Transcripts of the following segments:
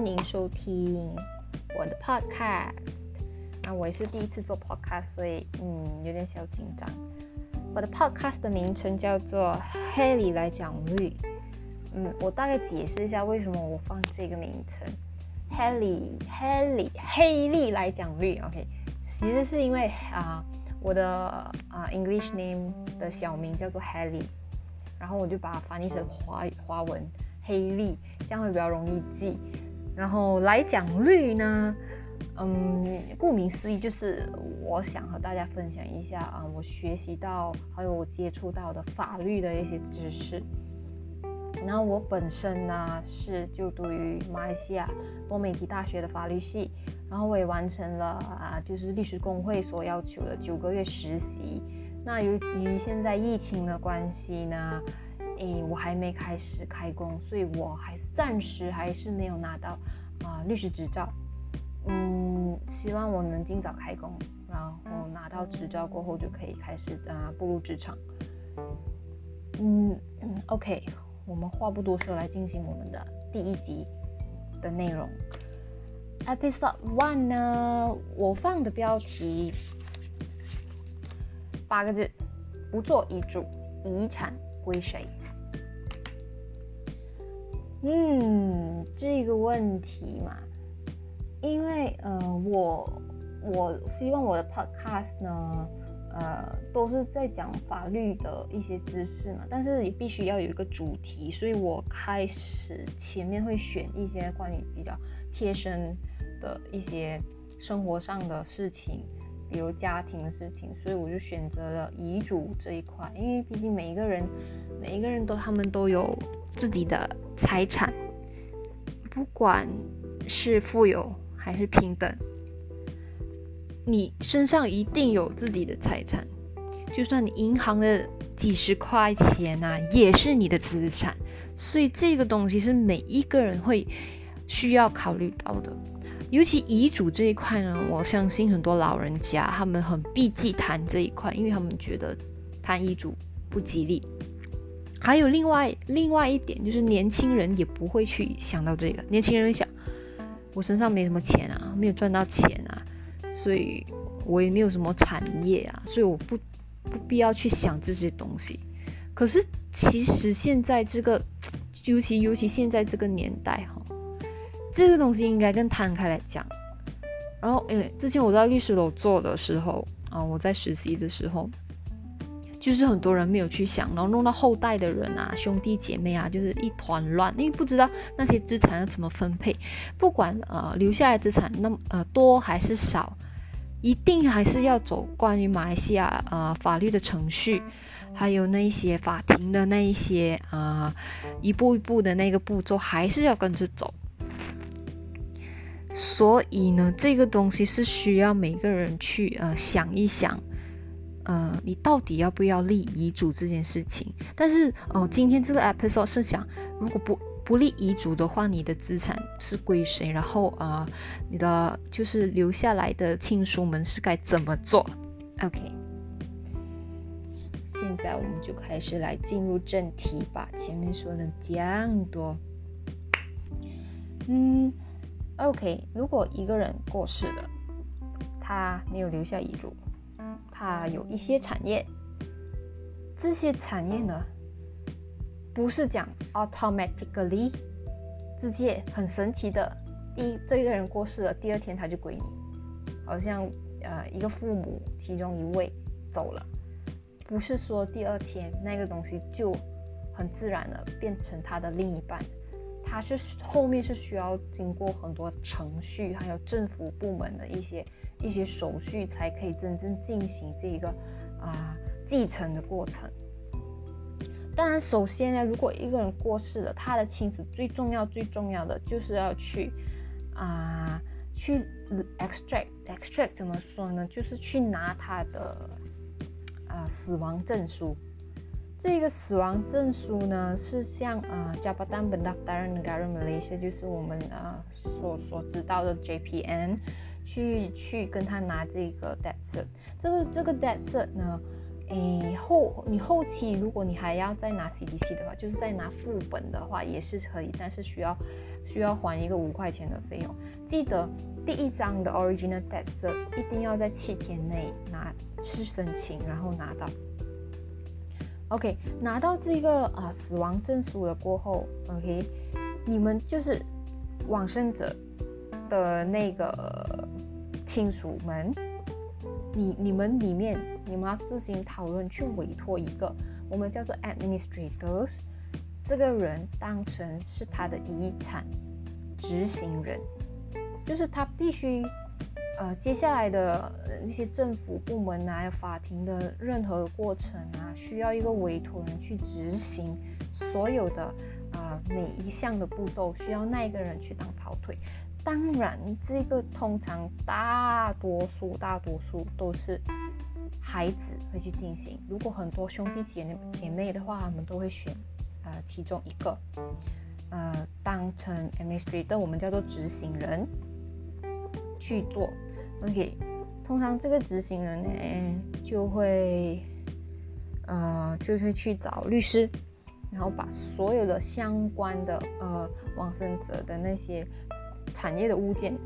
欢迎收听我的 podcast。啊，我也是第一次做 podcast，所以嗯有点小紧张。我的 podcast 的名称叫做《黑里来讲绿》。嗯，我大概解释一下为什么我放这个名称。黑里黑里黑里来讲绿，OK，其实是因为啊我的啊 English name 的小名叫做 Helly，然后我就把它翻译成华华文黑丽，这样会比较容易记。然后来讲绿呢？嗯，顾名思义，就是我想和大家分享一下啊，我学习到还有我接触到的法律的一些知识。然后我本身呢是就读于马来西亚多媒体大学的法律系，然后我也完成了啊，就是律师工会所要求的九个月实习。那由于现在疫情的关系呢，诶，我还没开始开工，所以我还是暂时还是没有拿到啊律师执照。嗯，希望我能尽早开工，然后拿到执照过后就可以开始啊步入职场。嗯，OK，我们话不多说，来进行我们的第一集的内容。Episode One 呢，我放的标题八个字：不做遗嘱，遗产归谁？嗯，这个问题嘛。因为呃，我我希望我的 podcast 呢，呃，都是在讲法律的一些知识嘛，但是也必须要有一个主题，所以我开始前面会选一些关于比较贴身的一些生活上的事情，比如家庭的事情，所以我就选择了遗嘱这一块，因为毕竟每一个人每一个人都他们都有自己的财产，不管是富有。还是平等，你身上一定有自己的财产，就算你银行的几十块钱呐，也是你的资产。所以这个东西是每一个人会需要考虑到的。尤其遗嘱这一块呢，我相信很多老人家他们很避忌谈这一块，因为他们觉得谈遗嘱不吉利。还有另外另外一点，就是年轻人也不会去想到这个，年轻人会想。我身上没什么钱啊，没有赚到钱啊，所以我也没有什么产业啊，所以我不不必要去想这些东西。可是其实现在这个，尤其尤其现在这个年代哈，这个东西应该更摊开来讲。然后，诶，之前我在律师楼做的时候啊，我在实习的时候。就是很多人没有去想，然后弄到后代的人啊，兄弟姐妹啊，就是一团乱，因为不知道那些资产要怎么分配。不管呃留下来资产那么呃多还是少，一定还是要走关于马来西亚呃法律的程序，还有那一些法庭的那一些啊一步一步的那个步骤，还是要跟着走。所以呢，这个东西是需要每个人去呃想一想。呃，你到底要不要立遗嘱这件事情？但是哦，今天这个 episode 是讲，如果不不立遗嘱的话，你的资产是归谁？然后啊，你的就是留下来的亲属们是该怎么做？OK，现在我们就开始来进入正题吧。前面说了这样多，嗯，OK，如果一个人过世了，他没有留下遗嘱。它有一些产业，这些产业呢，不是讲 automatically，直接很神奇的，第一这个人过世了，第二天他就归你，好像呃一个父母其中一位走了，不是说第二天那个东西就很自然的变成他的另一半，他是后面是需要经过很多程序，还有政府部门的一些。一些手续才可以真正进行这一个啊继承的过程。当然，首先呢，如果一个人过世了，他的亲属最重要、最重要的就是要去啊去 extract extract 怎么说呢？就是去拿他的啊死亡证书。这个死亡证书呢，是像啊 Jabatan Pendaftaran Negara Malaysia，就是我们啊所所知道的 JPN。去去跟他拿这个 debt cert，这个这个 debt cert 呢，诶后你后期如果你还要再拿 CDC 的话，就是再拿副本的话也是可以，但是需要需要还一个五块钱的费用。记得第一张的 original debt 一定要在七天内拿去申请，然后拿到。OK，拿到这个啊死亡证书了过后，OK，你们就是往生者的那个亲属们，你你们里面你们要自行讨论去委托一个我们叫做 administrators，这个人当成是他的遗产执行人，就是他必须。呃，接下来的那些政府部门啊，法庭的任何过程啊，需要一个委托人去执行所有的啊每一项的步骤，需要那一个人去当跑腿。当然，这个通常大多数大多数都是孩子会去进行。如果很多兄弟姐妹姐妹的话，他们都会选呃其中一个呃当成 administrator，我们叫做执行人去做。OK，通常这个执行人呢就会，呃，就会去找律师，然后把所有的相关的呃往生者的那些产业的物件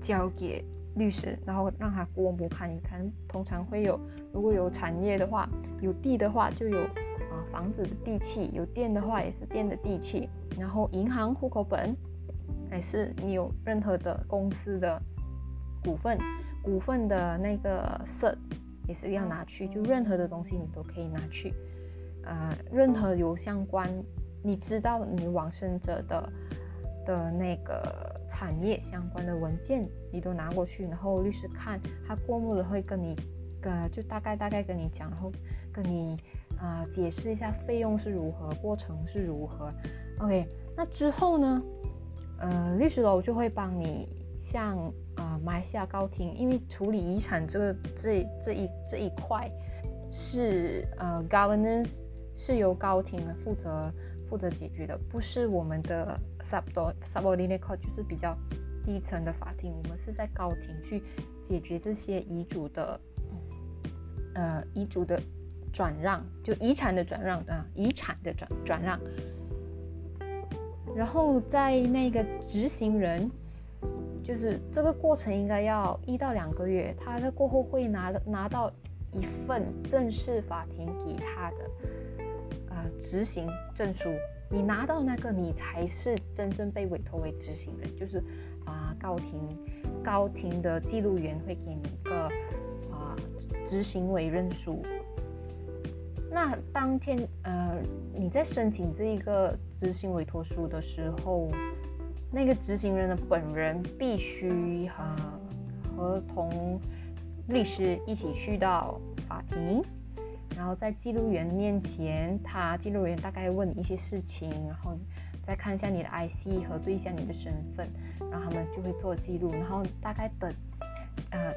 交给律师，然后让他过目看一看。通常会有，如果有产业的话，有地的话就有啊房子的地契，有店的话也是店的地契，然后银行户口本，还是你有任何的公司的。股份，股份的那个册也是要拿去，就任何的东西你都可以拿去，呃，任何有相关，你知道你往生者的的那个产业相关的文件，你都拿过去，然后律师看他过目了会跟你，呃，就大概大概跟你讲，然后跟你啊解释一下费用是如何，过程是如何，OK，那之后呢，呃，律师楼就会帮你像。啊，马来西亚高庭，因为处理遗产这个这这一这一块是呃 governance 是由高庭负责负责解决的，不是我们的 sub subordinate court，就是比较低层的法庭，我们是在高庭去解决这些遗嘱的呃遗嘱的转让，就遗产的转让啊，遗产的转转让，然后在那个执行人。就是这个过程应该要一到两个月，他在过后会拿拿到一份正式法庭给他的执行证书。你拿到那个，你才是真正被委托为执行人。就是啊，高庭高庭的记录员会给你一个啊执行委任书。那当天呃你在申请这一个执行委托书的时候。那个执行人的本人必须和和同律师一起去到法庭，然后在记录员面前，他记录员大概问你一些事情，然后再看一下你的 IC，核对一下你的身份，然后他们就会做记录，然后大概等呃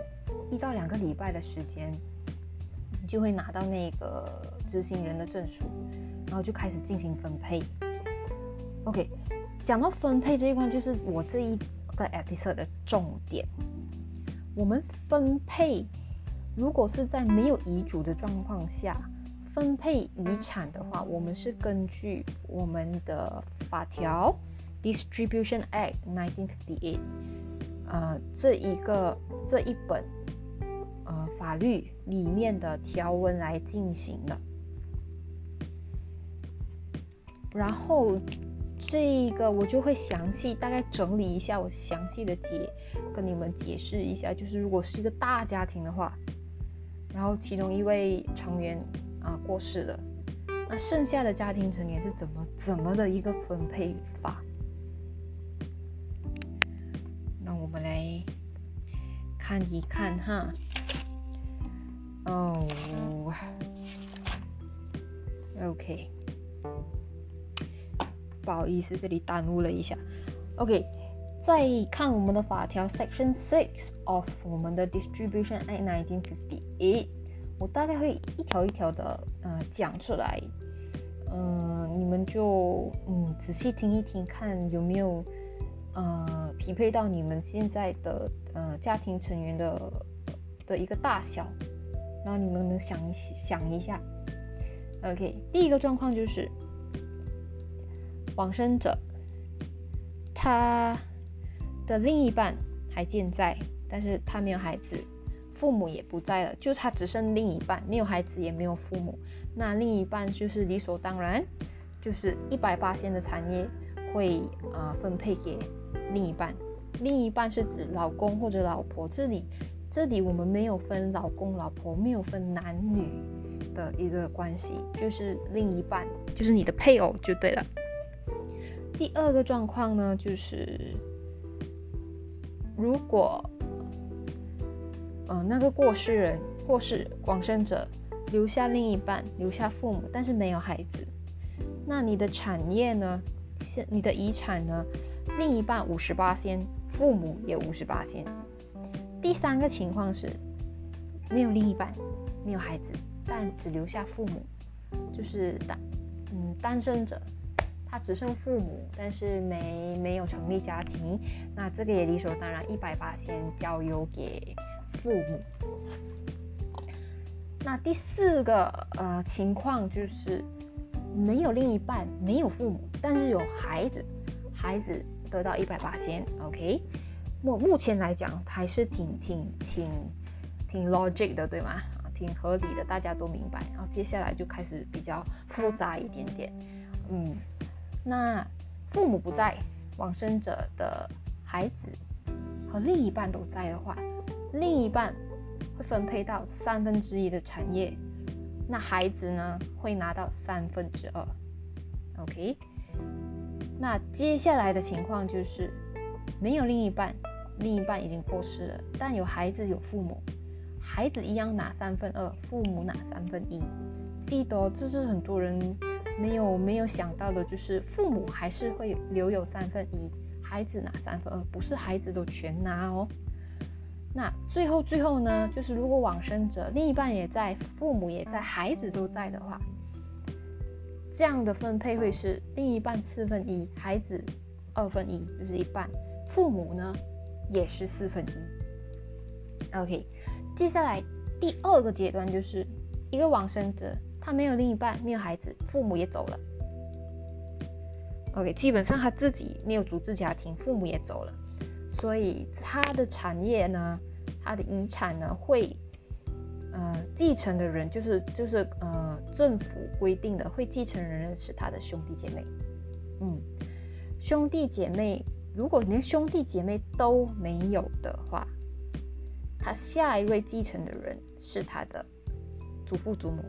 一到两个礼拜的时间，你就会拿到那个执行人的证书，然后就开始进行分配。OK。讲到分配这一关，就是我这一个 episode 的重点。我们分配，如果是在没有遗嘱的状况下分配遗产的话，我们是根据我们的法条 Distribution Act 1958，呃，这一个这一本呃法律里面的条文来进行的，然后。这一个我就会详细大概整理一下，我详细的解跟你们解释一下，就是如果是一个大家庭的话，然后其中一位成员啊过世了，那剩下的家庭成员是怎么怎么的一个分配法？那我们来看一看哈。哦，OK。不好意思，这里耽误了一下。OK，再看我们的法条 Section Six of 我们的 Distribution Act 1958，我大概会一条一条的呃讲出来，嗯，你们就嗯仔细听一听，看有没有呃匹配到你们现在的呃家庭成员的的一个大小，然后你们能想一想一下。OK，第一个状况就是。往生者，他的另一半还健在，但是他没有孩子，父母也不在了，就他只剩另一半，没有孩子也没有父母，那另一半就是理所当然，就是一百八千的产业会啊分配给另一半，另一半是指老公或者老婆，这里这里我们没有分老公老婆，没有分男女的一个关系，就是另一半，就是你的配偶就对了。第二个状况呢，就是如果，呃，那个过世人过世往生者留下另一半，留下父母，但是没有孩子，那你的产业呢？现你的遗产呢？另一半五十八先，父母也五十八先。第三个情况是，没有另一半，没有孩子，但只留下父母，就是单嗯单身者。他只剩父母，但是没没有成立家庭，那这个也理所当然，一百八先交由给父母。那第四个呃情况就是没有另一半，没有父母，但是有孩子，孩子得到一百八先，OK。目目前来讲还是挺挺挺挺 logic 的，对吗？挺合理的，大家都明白。然后接下来就开始比较复杂一点点，嗯。那父母不在，往生者的孩子和另一半都在的话，另一半会分配到三分之一的产业，那孩子呢会拿到三分之二。OK，那接下来的情况就是没有另一半，另一半已经过世了，但有孩子有父母，孩子一样拿三分二，父母拿三分一。记得这是很多人。没有没有想到的就是父母还是会留有三分一，孩子拿三分二，不是孩子都全拿哦。那最后最后呢，就是如果往生者另一半也在，父母也在，孩子都在的话，这样的分配会是另一半四分一，孩子二分一，就是一半，父母呢也是四分一。OK，接下来第二个阶段就是一个往生者。他没有另一半，没有孩子，父母也走了。OK，基本上他自己没有组织家庭，父母也走了，所以他的产业呢，他的遗产呢，会呃继承的人就是就是呃政府规定的会继承人是他的兄弟姐妹。嗯，兄弟姐妹，如果连兄弟姐妹都没有的话，他下一位继承的人是他的祖父祖母。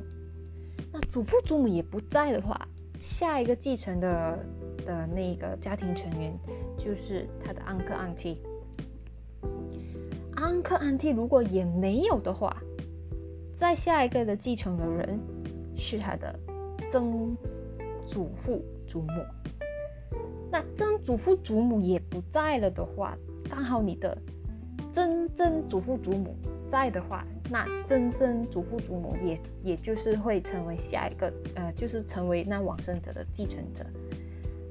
那祖父祖母也不在的话，下一个继承的的那个家庭成员就是他的 uncle auntie。uncle auntie 如果也没有的话，再下一个的继承的人是他的曾祖父祖母。那曾祖父祖母也不在了的话，刚好你的曾曾祖父祖母在的话。那曾曾祖父祖母也也就是会成为下一个呃，就是成为那往生者的继承者。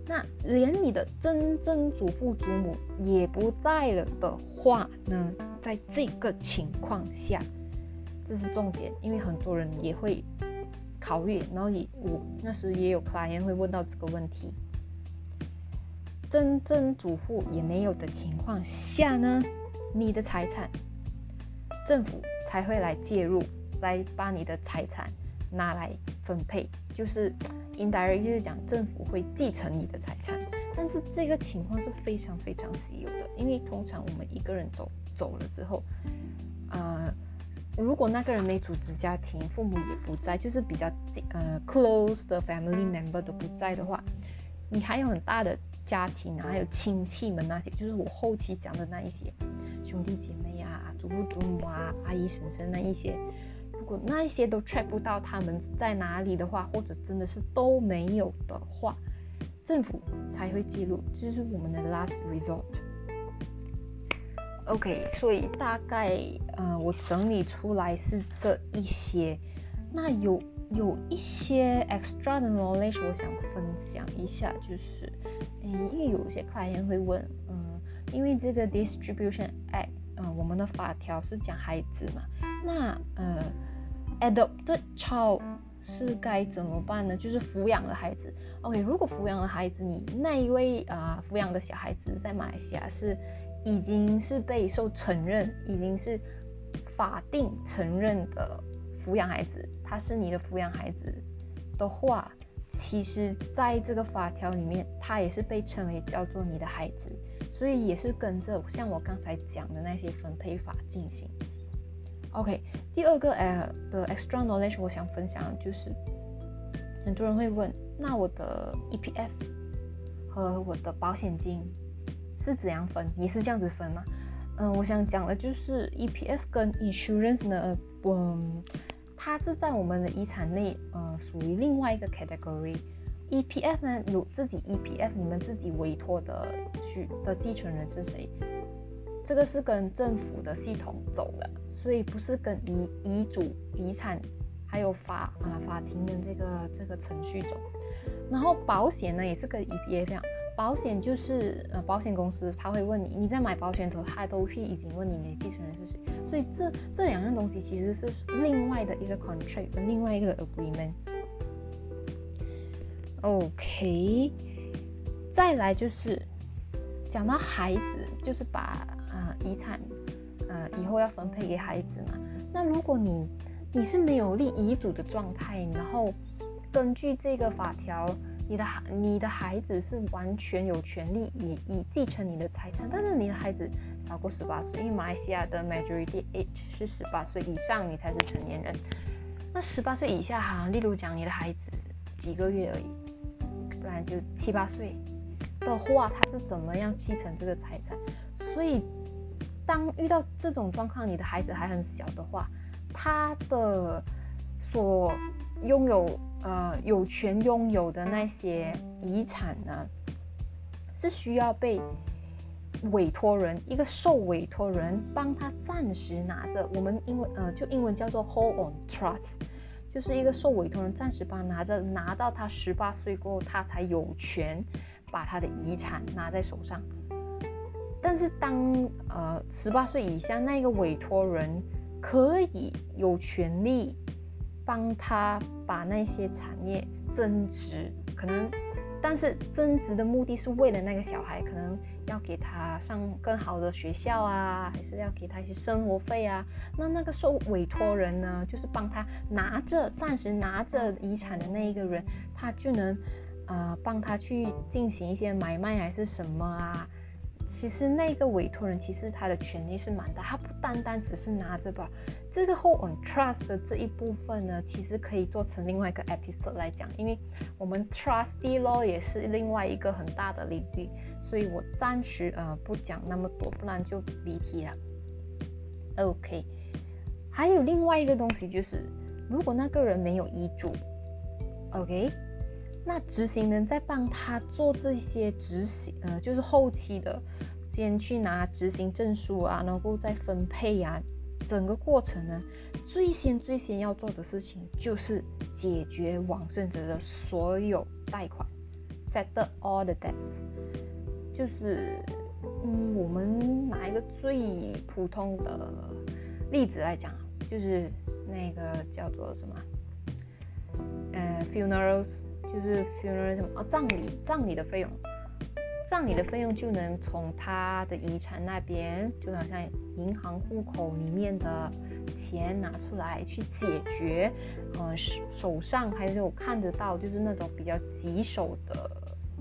那连你的曾曾祖父祖母也不在了的话呢，在这个情况下，这是重点，因为很多人也会考虑，然后也我那时也有 client 会问到这个问题。曾曾祖父也没有的情况下呢，你的财产。政府才会来介入，来把你的财产拿来分配，就是 indirect 就是讲政府会继承你的财产，但是这个情况是非常非常稀有的，因为通常我们一个人走走了之后，呃，如果那个人没组织家庭，父母也不在，就是比较呃 close 的 family member 都不在的话，你还有很大的家庭啊，还有亲戚们那些，就是我后期讲的那一些兄弟姐妹。祖父祖母啊，阿姨婶婶那一些，如果那一些都 track 不到他们在哪里的话，或者真的是都没有的话，政府才会记录，这是我们的 last resort。OK，所以大概呃，我整理出来是这一些。那有有一些 extra 的 knowledge，我想分享一下，就是嗯，因为有些 client 会问，嗯，因为这个 distribution act。嗯，我们的法条是讲孩子嘛？那呃，adopted child 是该怎么办呢？就是抚养的孩子。OK，如果抚养的孩子，你那一位啊抚养的小孩子在马来西亚是已经是被受承认，已经是法定承认的抚养孩子，他是你的抚养孩子的话，其实在这个法条里面，他也是被称为叫做你的孩子，所以也是跟着像我刚才讲的那些分配法进行。OK，第二个呃的 extra knowledge 我想分享的就是，很多人会问，那我的 EPF 和我的保险金是怎样分？也是这样子分吗？嗯，我想讲的就是 EPF 跟 insurance 呢，嗯，它是在我们的遗产内，呃，属于另外一个 category。EPF 呢，有自己 EPF，你们自己委托的去的继承人是谁？这个是跟政府的系统走的。所以不是跟遗遗嘱、遗产，还有法啊法庭的这个这个程序走。然后保险呢也是跟 EPF 一样，保险就是呃保险公司他会问你，你在买保险的时候他都会已经问你你的继承人是谁。所以这这两样东西其实是另外的一个 contract 跟另外一个 agreement。OK，再来就是讲到孩子，就是把啊遗产。呃，以后要分配给孩子嘛？那如果你你是没有立遗嘱的状态，然后根据这个法条，你的孩你的孩子是完全有权利以以继承你的财产，但是你的孩子少过十八岁，因为马来西亚的 majority age 是十八岁以上，你才是成年人。那十八岁以下哈，例如讲你的孩子几个月而已，不然就七八岁的话，他是怎么样继承这个财产？所以。当遇到这种状况，你的孩子还很小的话，他的所拥有呃有权拥有的那些遗产呢，是需要被委托人一个受委托人帮他暂时拿着。我们英文呃就英文叫做 hold on trust，就是一个受委托人暂时帮拿着，拿到他十八岁过后，他才有权把他的遗产拿在手上。但是当呃十八岁以下那个委托人可以有权利帮他把那些产业增值，可能，但是增值的目的是为了那个小孩，可能要给他上更好的学校啊，还是要给他一些生活费啊。那那个受委托人呢，就是帮他拿着暂时拿着遗产的那一个人，他就能啊帮他去进行一些买卖还是什么啊。其实那个委托人其实他的权利是蛮大，他不单单只是拿着吧。这个 hold on trust 的这一部分呢，其实可以做成另外一个 episode 来讲，因为我们 trustee law 也是另外一个很大的领域，所以我暂时呃不讲那么多，不然就离题了。OK，还有另外一个东西就是，如果那个人没有遗嘱，OK。那执行人在帮他做这些执行，呃，就是后期的，先去拿执行证书啊，然后再分配呀，整个过程呢，最先最先要做的事情就是解决往生者的所有贷款，settle all the debts，就是，嗯，我们拿一个最普通的例子来讲，就是那个叫做什么，呃，funerals。就是 funeral 什么哦，葬礼葬礼的费用，葬礼的费用就能从他的遗产那边，就好像银行户口里面的钱拿出来去解决，呃手上还是有看得到，就是那种比较棘手的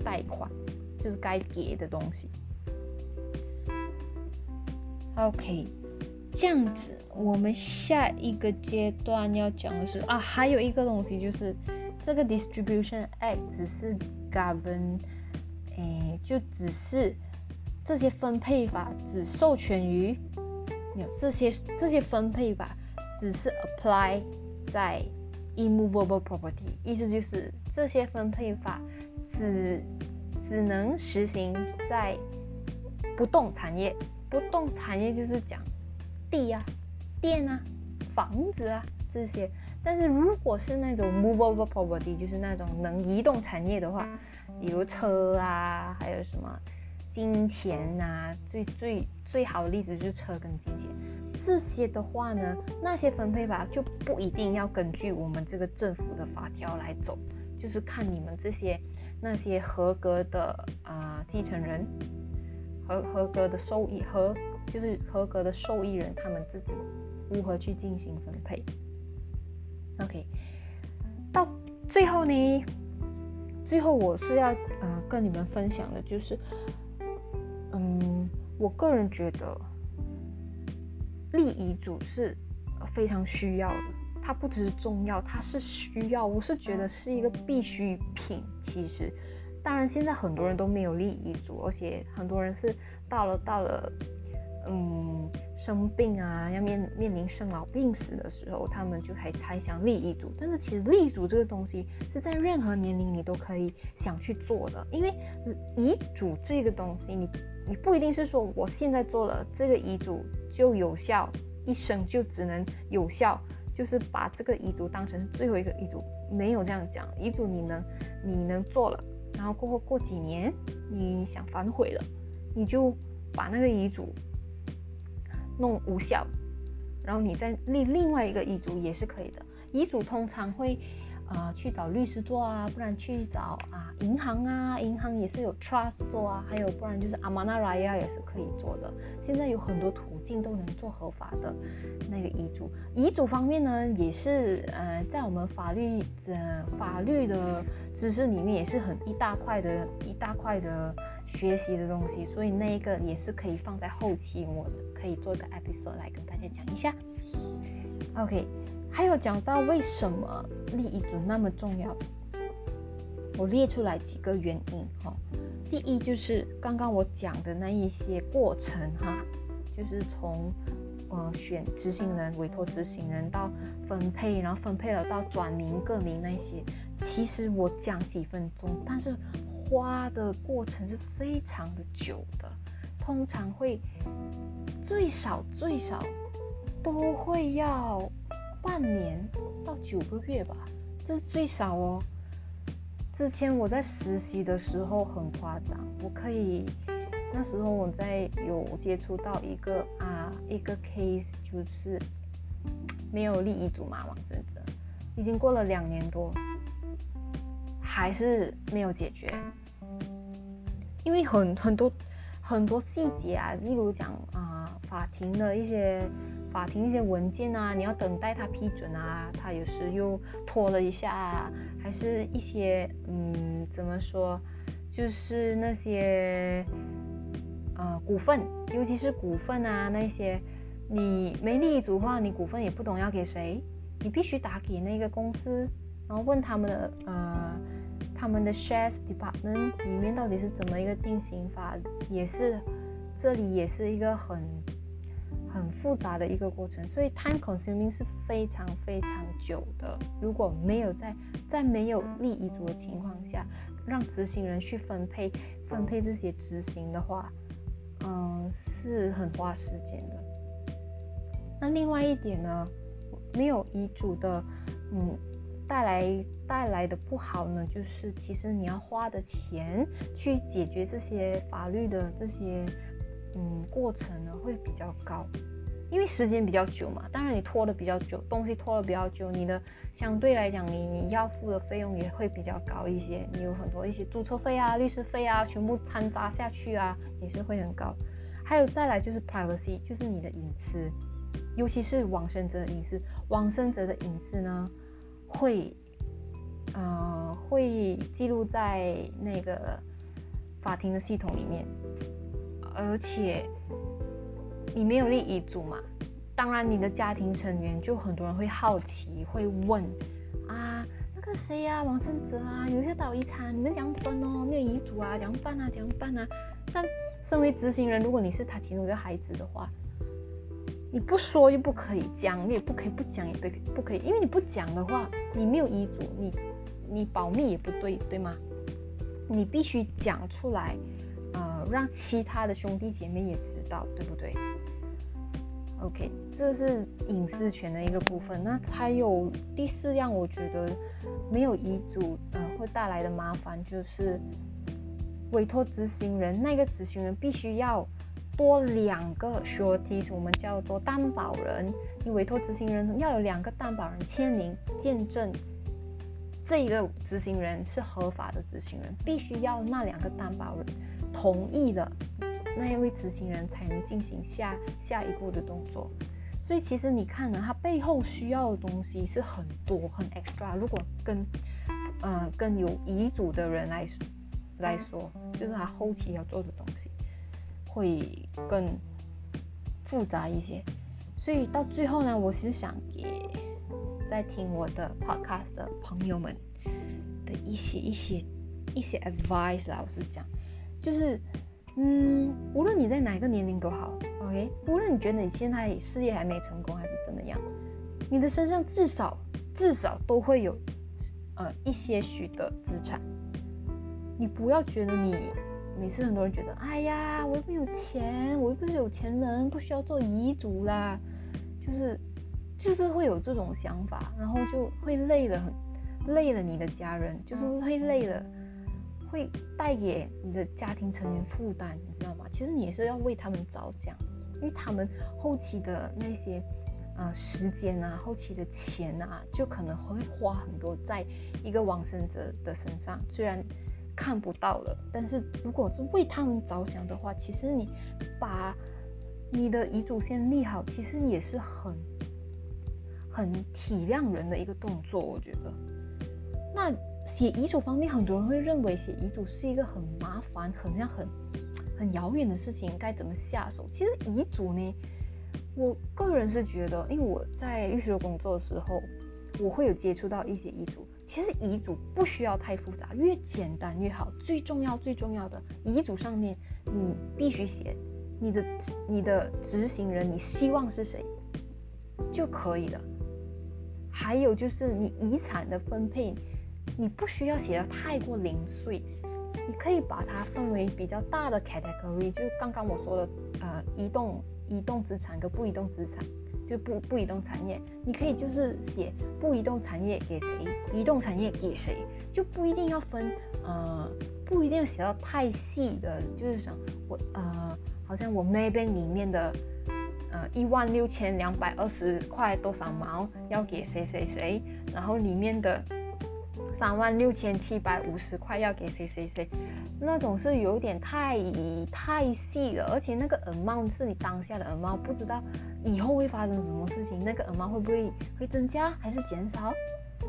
贷款，就是该给的东西。OK，这样子，我们下一个阶段要讲的是啊，还有一个东西就是。这个 Distribution Act 只是 govern，诶，就只是这些分配法只授权于有这些这些分配法只是 apply 在 immovable property，意思就是这些分配法只只能实行在不动产业，不动产业就是讲地啊、电啊、房子啊这些。但是如果是那种 movable property，就是那种能移动产业的话，比如车啊，还有什么金钱呐，最最最好的例子就是车跟金钱。这些的话呢，那些分配法就不一定要根据我们这个政府的法条来走，就是看你们这些那些合格的啊继承人和合格的受益和就是合格的受益人他们自己如何去进行分配。OK，到最后呢，最后我是要呃跟你们分享的就是，嗯，我个人觉得。立遗嘱是非常需要的，它不只是重要，它是需要。我是觉得是一个必需品。其实，当然现在很多人都没有立遗嘱，而且很多人是到了到了，嗯，生病啊，要面面临生老病死的时候，他们就还才想立遗嘱。但是其实立遗嘱这个东西是在任何年龄你都可以想去做的，因为遗嘱这个东西你。你不一定是说我现在做了这个遗嘱就有效，一生就只能有效，就是把这个遗嘱当成是最后一个遗嘱，没有这样讲。遗嘱你能你能做了，然后过后过几年你想反悔了，你就把那个遗嘱弄无效，然后你再立另外一个遗嘱也是可以的。遗嘱通常会。啊，去找律师做啊，不然去找啊银行啊，银行也是有 trust 做啊，还有不然就是阿玛纳拉亚也是可以做的。现在有很多途径都能做合法的那个遗嘱。遗嘱方面呢，也是呃，在我们法律呃法律的知识里面也是很一大块的一大块的学习的东西，所以那一个也是可以放在后期，我可以做一个 episode 来跟大家讲一下。OK。还有讲到为什么立遗嘱那么重要，我列出来几个原因哈。第一就是刚刚我讲的那一些过程哈，就是从呃选执行人、委托执行人到分配，然后分配了到转名、更名那些，其实我讲几分钟，但是花的过程是非常的久的，通常会最少最少都会要。半年到九个月吧，这是最少哦。之前我在实习的时候很夸张，我可以那时候我在有接触到一个啊一个 case，就是没有立遗嘱嘛，王真真已经过了两年多，还是没有解决，因为很很多很多细节啊，例如讲啊法庭的一些。法庭一些文件啊，你要等待他批准啊，他有时又拖了一下，啊，还是一些嗯，怎么说，就是那些呃股份，尤其是股份啊那些，你没立遗嘱的话，你股份也不懂要给谁，你必须打给那个公司，然后问他们的呃他们的 shares department 里面到底是怎么一个进行法，也是这里也是一个很。很复杂的一个过程，所以 time consuming 是非常非常久的。如果没有在在没有立遗嘱的情况下，让执行人去分配分配这些执行的话，嗯，是很花时间的。那另外一点呢，没有遗嘱的，嗯，带来带来的不好呢，就是其实你要花的钱去解决这些法律的这些。嗯，过程呢会比较高，因为时间比较久嘛。当然你拖的比较久，东西拖的比较久，你的相对来讲，你你要付的费用也会比较高一些。你有很多一些注册费啊、律师费啊，全部掺杂下去啊，也是会很高。还有再来就是 privacy，就是你的隐私，尤其是往生者的隐私。往生者的隐私呢，会呃会记录在那个法庭的系统里面。而且你没有立遗嘱嘛？当然，你的家庭成员就很多人会好奇，会问啊，那个谁呀，王胜哲啊，有些倒遗产，你们怎样分哦？没有遗嘱啊，怎样办啊？怎样办啊？但身为执行人，如果你是他其中一个孩子的话，你不说又不可以讲，你也不可以不讲，也不不可以，因为你不讲的话，你没有遗嘱，你你保密也不对，对吗？你必须讲出来。呃让其他的兄弟姐妹也知道，对不对？OK，这是隐私权的一个部分。那还有第四样，我觉得没有遗嘱，呃，会带来的麻烦就是委托执行人，那个执行人必须要多两个 surety，我们叫做担保人。你委托执行人要有两个担保人签名见证，这一个执行人是合法的执行人，必须要那两个担保人同意了，那一位执行人才能进行下下一步的动作。所以其实你看呢，它背后需要的东西是很多很 extra。如果跟呃跟有遗嘱的人来来说，就是他后期要做的东西。会更复杂一些，所以到最后呢，我是想给在听我的 podcast 的朋友们的一些一些一些 advice 啦，我是讲，就是嗯，无论你在哪个年龄都好，OK，无论你觉得你现在事业还没成功还是怎么样，你的身上至少至少都会有呃一些许的资产，你不要觉得你。每次很多人觉得，哎呀，我又没有钱，我又不是有钱人，不需要做遗嘱啦，就是就是会有这种想法，然后就会累了，很累了你的家人，就是会累了，会带给你的家庭成员负担，你知道吗？其实你也是要为他们着想，因为他们后期的那些呃时间啊，后期的钱啊，就可能会花很多在一个往生者的身上，虽然。看不到了，但是如果是为他们着想的话，其实你把你的遗嘱先立好，其实也是很很体谅人的一个动作。我觉得，那写遗嘱方面，很多人会认为写遗嘱是一个很麻烦、很像很很遥远的事情，该怎么下手？其实遗嘱呢，我个人是觉得，因为我在律师工作的时候，我会有接触到一些遗嘱。其实遗嘱不需要太复杂，越简单越好。最重要最重要的，遗嘱上面你必须写你的你的执行人，你希望是谁就可以了。还有就是你遗产的分配，你不需要写的太过零碎，你可以把它分为比较大的 category，就刚刚我说的呃移动移动资产跟不移动资产。就不不移动产业，你可以就是写不移动产业给谁，移动产业给谁，就不一定要分，呃，不一定要写到太细的，就是想我呃，好像我 maybe 里面的呃一万六千两百二十块多少毛要给谁谁谁，然后里面的三万六千七百五十块要给谁谁谁，那种是有点太太细了，而且那个 amount 是你当下的 amount，不知道。以后会发生什么事情？那个耳帽会不会会增加还是减少？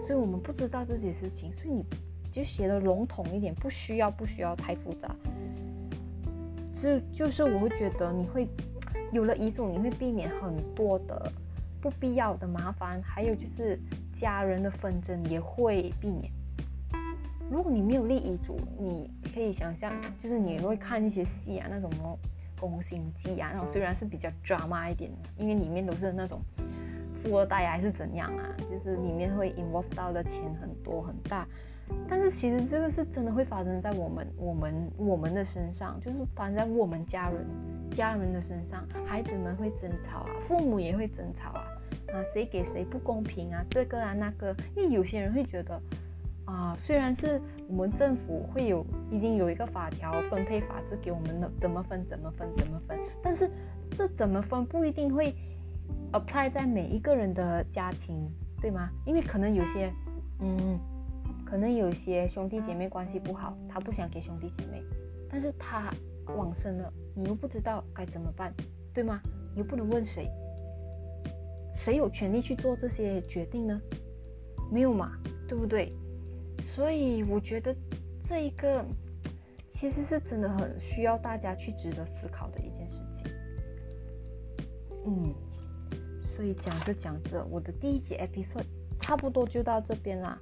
所以我们不知道这些事情，所以你就写的笼统一点，不需要不需要太复杂。就就是我会觉得你会有了遗嘱，你会避免很多的不必要的麻烦，还有就是家人的纷争也会避免。如果你没有立遗嘱，你可以想象，就是你会看一些戏啊，那种。宫心计啊，那种虽然是比较 drama 一点，因为里面都是那种富二代还是怎样啊，就是里面会 involve 到的钱很多很大，但是其实这个是真的会发生在我们我们我们的身上，就是发生在我们家人家人的身上，孩子们会争吵啊，父母也会争吵啊，啊谁给谁不公平啊，这个啊那个，因为有些人会觉得。啊，虽然是我们政府会有已经有一个法条分配法是给我们的怎么分怎么分怎么分，但是这怎么分不一定会 apply 在每一个人的家庭，对吗？因为可能有些，嗯，可能有些兄弟姐妹关系不好，他不想给兄弟姐妹，但是他往生了，你又不知道该怎么办，对吗？你又不能问谁，谁有权利去做这些决定呢？没有嘛，对不对？所以我觉得这一个其实是真的很需要大家去值得思考的一件事情。嗯，所以讲着讲着，我的第一集 episode 差不多就到这边啦。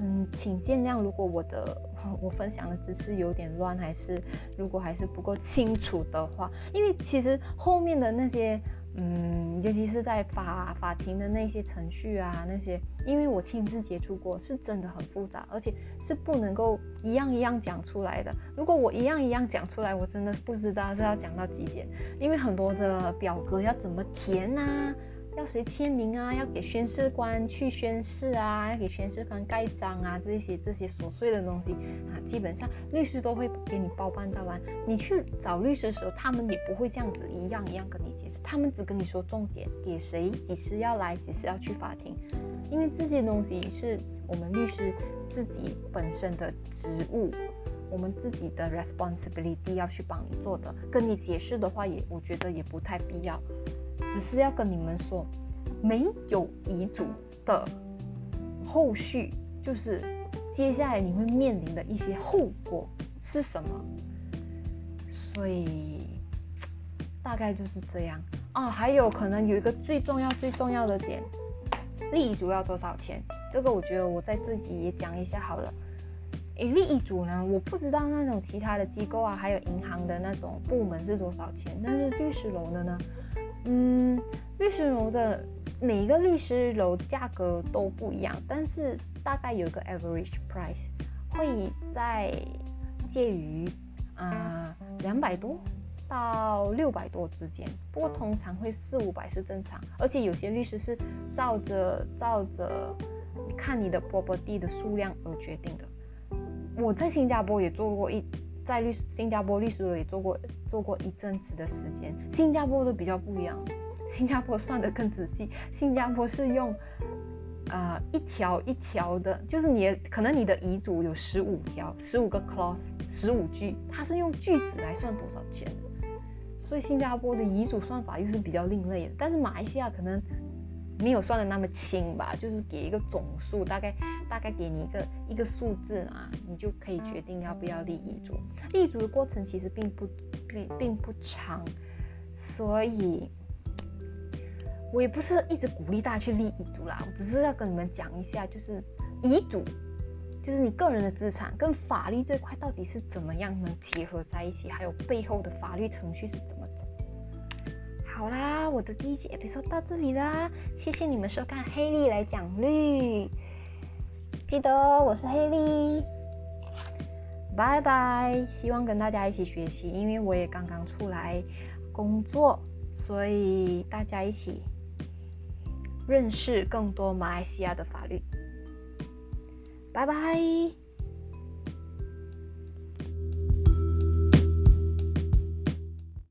嗯，请见谅，如果我的 我分享的知识有点乱，还是如果还是不够清楚的话，因为其实后面的那些。嗯，尤其是在法法庭的那些程序啊，那些，因为我亲自接触过，是真的很复杂，而且是不能够一样一样讲出来的。如果我一样一样讲出来，我真的不知道是要讲到几点，因为很多的表格要怎么填啊，要谁签名啊？要给宣誓官去宣誓啊？要给宣誓官盖章啊？这些这些琐碎的东西啊，基本上律师都会给你包办到完。你去找律师的时候，他们也不会这样子一样一样跟你解释，他们只跟你说重点，给谁，几时要来，几时要去法庭，因为这些东西是我们律师自己本身的职务。我们自己的 responsibility 要去帮你做的，跟你解释的话也，我觉得也不太必要，只是要跟你们说，没有遗嘱的后续，就是接下来你会面临的一些后果是什么，所以大概就是这样。啊。还有可能有一个最重要最重要的点，立遗嘱要多少钱？这个我觉得我在自己也讲一下好了。诶，立遗嘱呢？我不知道那种其他的机构啊，还有银行的那种部门是多少钱。但是律师楼的呢？嗯，律师楼的每一个律师楼价格都不一样，但是大概有一个 average price，会在介于啊两百多到六百多之间。不过通常会四五百是正常，而且有些律师是照着照着看你的 property 的数量而决定的。我在新加坡也做过一，在律新加坡律师也做过做过一阵子的时间。新加坡的比较不一样，新加坡算的更仔细。新加坡是用，呃，一条一条的，就是你可能你的遗嘱有十五条，十五个 clause，十五句，它是用句子来算多少钱。所以新加坡的遗嘱算法又是比较另类的。但是马来西亚可能。没有算的那么清吧，就是给一个总数，大概大概给你一个一个数字啊，你就可以决定要不要立遗嘱。立遗嘱的过程其实并不并并不长，所以我也不是一直鼓励大家去立遗嘱啦，我只是要跟你们讲一下，就是遗嘱就是你个人的资产跟法律这块到底是怎么样能结合在一起，还有背后的法律程序是怎么走。好啦，我的第一期 episode 到这里啦，谢谢你们收看黑莉来讲律，记得我是黑莉，拜拜。希望跟大家一起学习，因为我也刚刚出来工作，所以大家一起认识更多马来西亚的法律。拜拜。